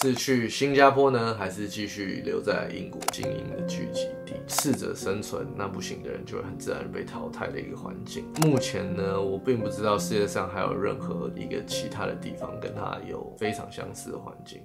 是去新加坡呢，还是继续留在英国精英的聚集地？适者生存，那不行的人就会很自然被淘汰的一个环境。目前呢，我并不知道世界上还有任何一个其他的地方跟它有非常相似的环境。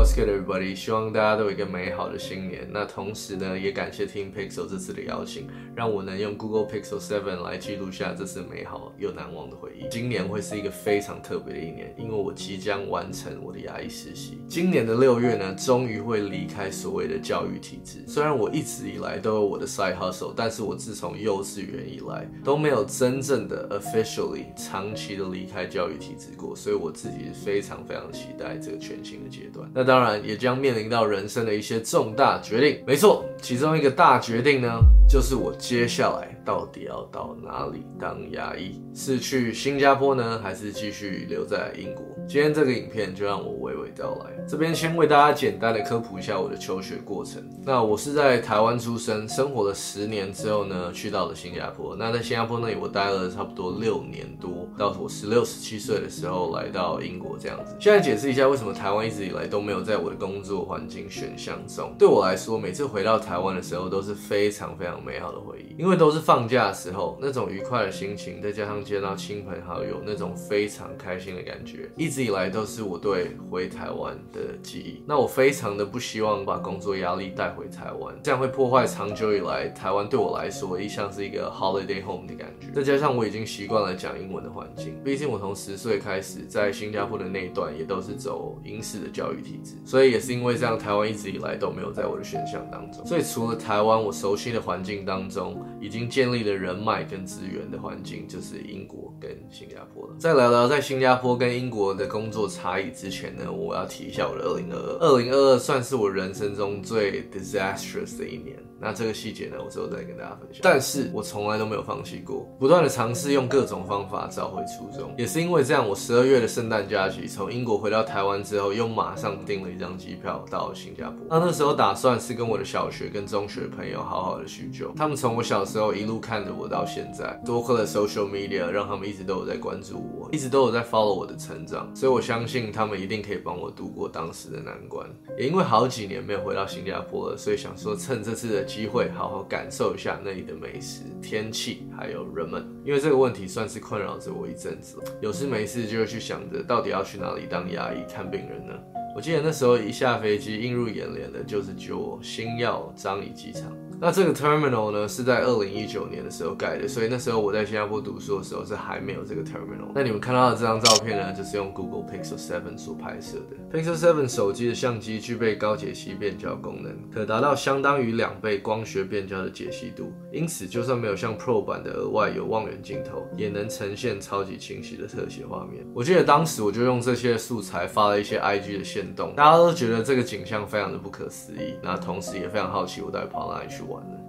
What's good, everybody？希望大家都有一个美好的新年。那同时呢，也感谢 Team Pixel 这次的邀请，让我能用 Google Pixel 7来记录下这次美好又难忘的回忆。今年会是一个非常特别的一年，因为我即将完成我的牙医实习。今年的六月呢，终于会离开所谓的教育体制。虽然我一直以来都有我的 side hustle，但是我自从幼稚园以来都没有真正的 officially 长期的离开教育体制过，所以我自己是非常非常期待这个全新的阶段。那当然也将面临到人生的一些重大决定。没错，其中一个大决定呢，就是我接下来到底要到哪里当牙医，是去新加坡呢，还是继续留在英国？今天这个影片就让我娓娓道来。这边先为大家简单的科普一下我的求学过程。那我是在台湾出生，生活了十年之后呢，去到了新加坡。那在新加坡那里，我待了差不多六年多，到我十六、十七岁的时候来到英国这样子。现在解释一下为什么台湾一直以来都没有在我的工作环境选项中。对我来说，每次回到台湾的时候都是非常非常美好的回忆，因为都是放假的时候，那种愉快的心情，再加上见到亲朋好友那种非常开心的感觉，一直。以来都是我对回台湾的记忆。那我非常的不希望把工作压力带回台湾，这样会破坏长久以来台湾对我来说一向是一个 holiday home 的感觉。再加上我已经习惯了讲英文的环境，毕竟我从十岁开始在新加坡的那一段也都是走英式的教育体所以也是因为这样，台湾一直以来都没有在我的选项当中。所以除了台湾我熟悉的环境当中，已经建立了人脉跟资源的环境，就是英国跟新加坡了。再聊聊在新加坡跟英国的。工作差异之前呢，我要提一下我的二零二二。二零二二算是我人生中最 disastrous 的一年。那这个细节呢，我之后再跟大家分享。但是我从来都没有放弃过，不断的尝试用各种方法找回初衷。也是因为这样，我十二月的圣诞假期从英国回到台湾之后，又马上订了一张机票到新加坡。那那时候打算是跟我的小学跟中学朋友好好的叙旧。他们从我小时候一路看着我到现在，多亏了 social media，让他们一直都有在关注我，一直都有在 follow 我的成长。所以我相信他们一定可以帮我度过当时的难关。也因为好几年没有回到新加坡了，所以想说趁这次的。机会好好感受一下那里的美食、天气，还有人们，因为这个问题算是困扰着我一阵子。有事没事就去想着，到底要去哪里当牙医看病人呢？我记得那时候一下飞机，映入眼帘的就是九星耀樟宜机场。那这个 terminal 呢，是在二零一九年的时候盖的，所以那时候我在新加坡读书的时候是还没有这个 terminal。那你们看到的这张照片呢，就是用 Google Pixel 7所拍摄的。Pixel 7手机的相机具备高解析变焦功能，可达到相当于两倍光学变焦的解析度，因此就算没有像 Pro 版的额外有望远镜头，也能呈现超级清晰的特写画面。我记得当时我就用这些素材发了一些 IG 的线动，大家都觉得这个景象非常的不可思议，那同时也非常好奇我到底跑哪里去。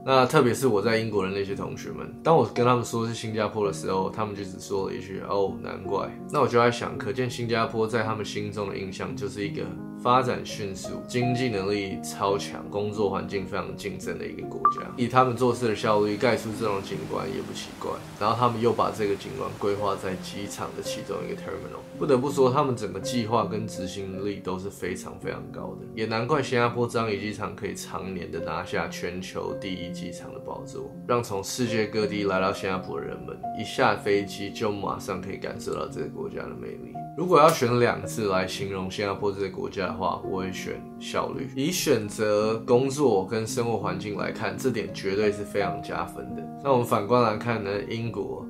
那特别是我在英国的那些同学们，当我跟他们说是新加坡的时候，他们就只说了一句：“哦，难怪。”那我就在想，可见新加坡在他们心中的印象就是一个。发展迅速、经济能力超强、工作环境非常竞争的一个国家，以他们做事的效率盖出这种景观也不奇怪。然后他们又把这个景观规划在机场的其中一个 terminal，不得不说他们整个计划跟执行力都是非常非常高的。也难怪新加坡樟宜机场可以常年的拿下全球第一机场的宝座，让从世界各地来到新加坡的人们一下飞机就马上可以感受到这个国家的魅力。如果要选两字来形容新加坡这个国家的话，我会选效率。以选择工作跟生活环境来看，这点绝对是非常加分的。那我们反观来看呢，英国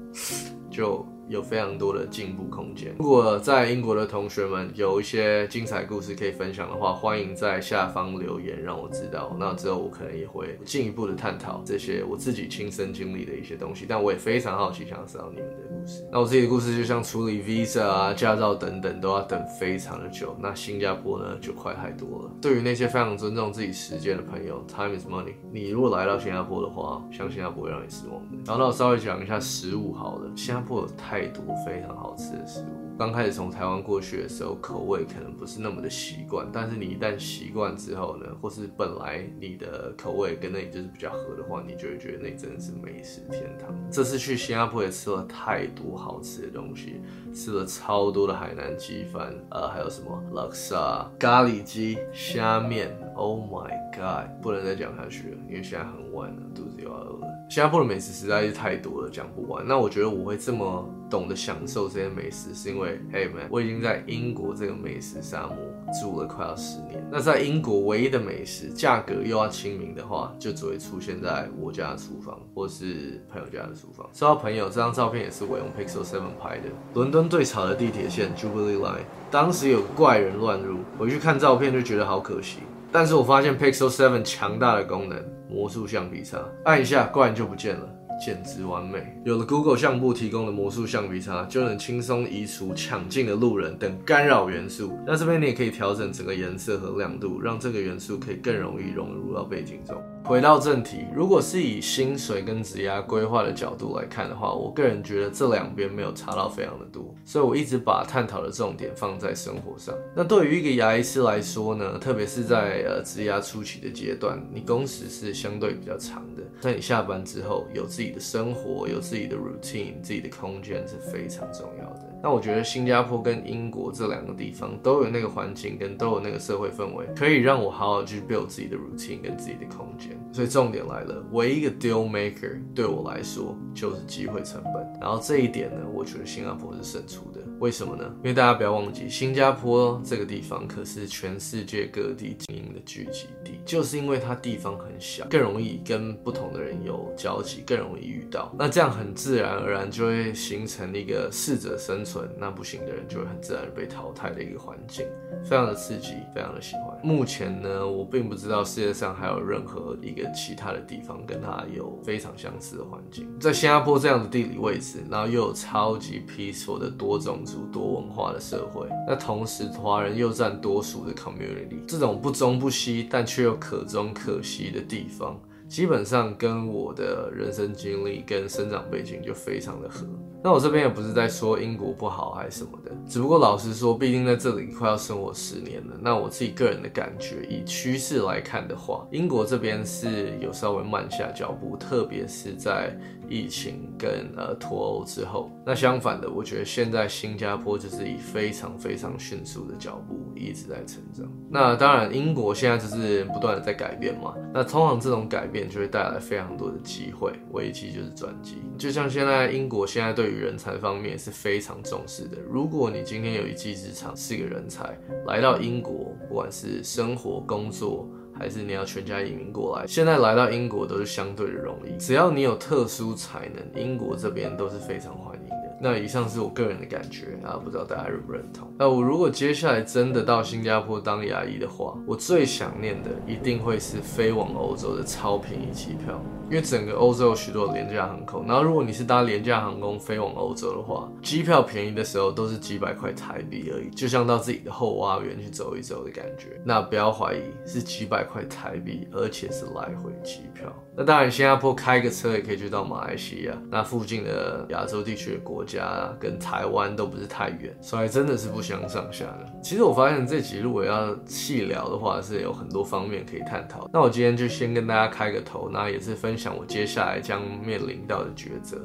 就。有非常多的进步空间。如果在英国的同学们有一些精彩故事可以分享的话，欢迎在下方留言让我知道。那之后我可能也会进一步的探讨这些我自己亲身经历的一些东西。但我也非常好奇，想知道你们的故事。那我自己的故事就像处理 visa 啊、驾照等等都要等非常的久。那新加坡呢就快太多了。对于那些非常尊重自己时间的朋友，time is money。你如果来到新加坡的话，相信它不会让你失望的。然后那我稍微讲一下食物好了，新加坡有太。太多非常好吃的食物。刚开始从台湾过去的时候，口味可能不是那么的习惯，但是你一旦习惯之后呢，或是本来你的口味跟那里就是比较合的话，你就会觉得那真的是美食天堂。这次去新加坡也吃了太多好吃的东西，吃了超多的海南鸡饭，呃，还有什么拉萨咖喱鸡、虾面。Oh my god！不能再讲下去了，因为现在很晚了，肚子又要饿了。新加坡的美食实在是太多了，讲不完。那我觉得我会这么懂得享受这些美食，是因为，Hey man，我已经在英国这个美食沙漠住了快要十年。那在英国唯一的美食，价格又要亲民的话，就只会出现在我家的厨房，或是朋友家的厨房。说到朋友，这张照片也是我用 Pixel Seven 拍的。伦敦最吵的地铁线 Jubilee Line，当时有怪人乱入，回去看照片就觉得好可惜。但是我发现 Pixel 7强大的功能，魔术橡皮擦，按一下怪人就不见了，简直完美。有了 Google 相簿提供的魔术橡皮擦，就能轻松移除抢镜的路人等干扰元素。那这边你也可以调整整个颜色和亮度，让这个元素可以更容易融入到背景中。回到正题，如果是以薪水跟职涯规划的角度来看的话，我个人觉得这两边没有差到非常的多，所以我一直把探讨的重点放在生活上。那对于一个牙医师来说呢，特别是在呃职涯初期的阶段，你工时是相对比较长的，在你下班之后有自己的生活，有自己的 routine，自己的空间是非常重要的。那我觉得新加坡跟英国这两个地方都有那个环境跟都有那个社会氛围，可以让我好好去 build 自己的 routine 跟自己的空间。所以重点来了，唯一一个 deal maker 对我来说就是机会成本。然后这一点呢，我觉得新加坡是胜出的。为什么呢？因为大家不要忘记，新加坡这个地方可是全世界各地精英的聚集地，就是因为它地方很小，更容易跟不同的人有交集，更容易遇到。那这样很自然而然就会形成一个适者生存，存那不行的人就会很自然被淘汰的一个环境，非常的刺激，非常的喜欢。目前呢，我并不知道世界上还有任何一个其他的地方跟它有非常相似的环境。在新加坡这样的地理位置，然后又有超级 peaceful 的多种族。多文化的社会，那同时华人又占多数的 community，这种不中不西但却又可中可西的地方，基本上跟我的人生经历跟生长背景就非常的合。那我这边也不是在说英国不好还是什么的，只不过老实说，毕竟在这里快要生活十年了。那我自己个人的感觉，以趋势来看的话，英国这边是有稍微慢下脚步，特别是在疫情跟呃脱欧之后。那相反的，我觉得现在新加坡就是以非常非常迅速的脚步一直在成长。那当然，英国现在就是不断的在改变嘛。那通常这种改变就会带来非常多的机会，危机就是转机。就像现在英国现在对人才方面是非常重视的。如果你今天有一技之长，是个人才，来到英国，不管是生活、工作，还是你要全家移民过来，现在来到英国都是相对的容易。只要你有特殊才能，英国这边都是非常欢迎。那以上是我个人的感觉啊，不知道大家认不认同。那我如果接下来真的到新加坡当牙医的话，我最想念的一定会是飞往欧洲的超便宜机票，因为整个欧洲有许多廉价航空。然后如果你是搭廉价航空飞往欧洲的话，机票便宜的时候都是几百块台币而已，就像到自己的后花园去走一走的感觉。那不要怀疑，是几百块台币，而且是来回机票。那当然，新加坡开个车也可以去到马来西亚，那附近的亚洲地区的国家家跟台湾都不是太远，所以真的是不相上下的。其实我发现这集如果要细聊的话，是有很多方面可以探讨。那我今天就先跟大家开个头，那也是分享我接下来将面临到的抉择。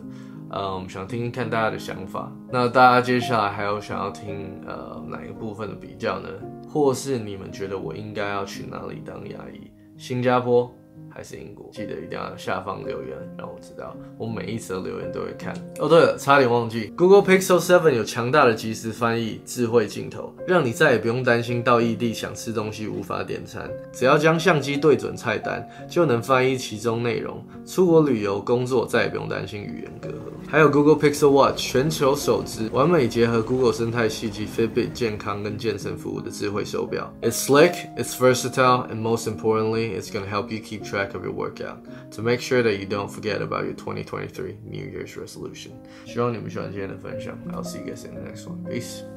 嗯，想听听看大家的想法。那大家接下来还有想要听呃哪一个部分的比较呢？或是你们觉得我应该要去哪里当牙医？新加坡？还是英国，记得一定要下方留言，让我知道。我每一则留言都会看。哦，对了，差点忘记，Google Pixel 7有强大的即时翻译智慧镜头，让你再也不用担心到异地想吃东西无法点餐。只要将相机对准菜单，就能翻译其中内容。出国旅游、工作再也不用担心语言隔阂。还有 Google Pixel Watch，全球首支完美结合 Google 生态系及 Fitbit 健康跟健身服务的智慧手表。It's slick, it's versatile, and most importantly, it's gonna help you keep track. of your workout to make sure that you don't forget about your 2023 New Year's resolution. 希望你们喜欢今天的分享。I'll see you guys in the next one. Peace.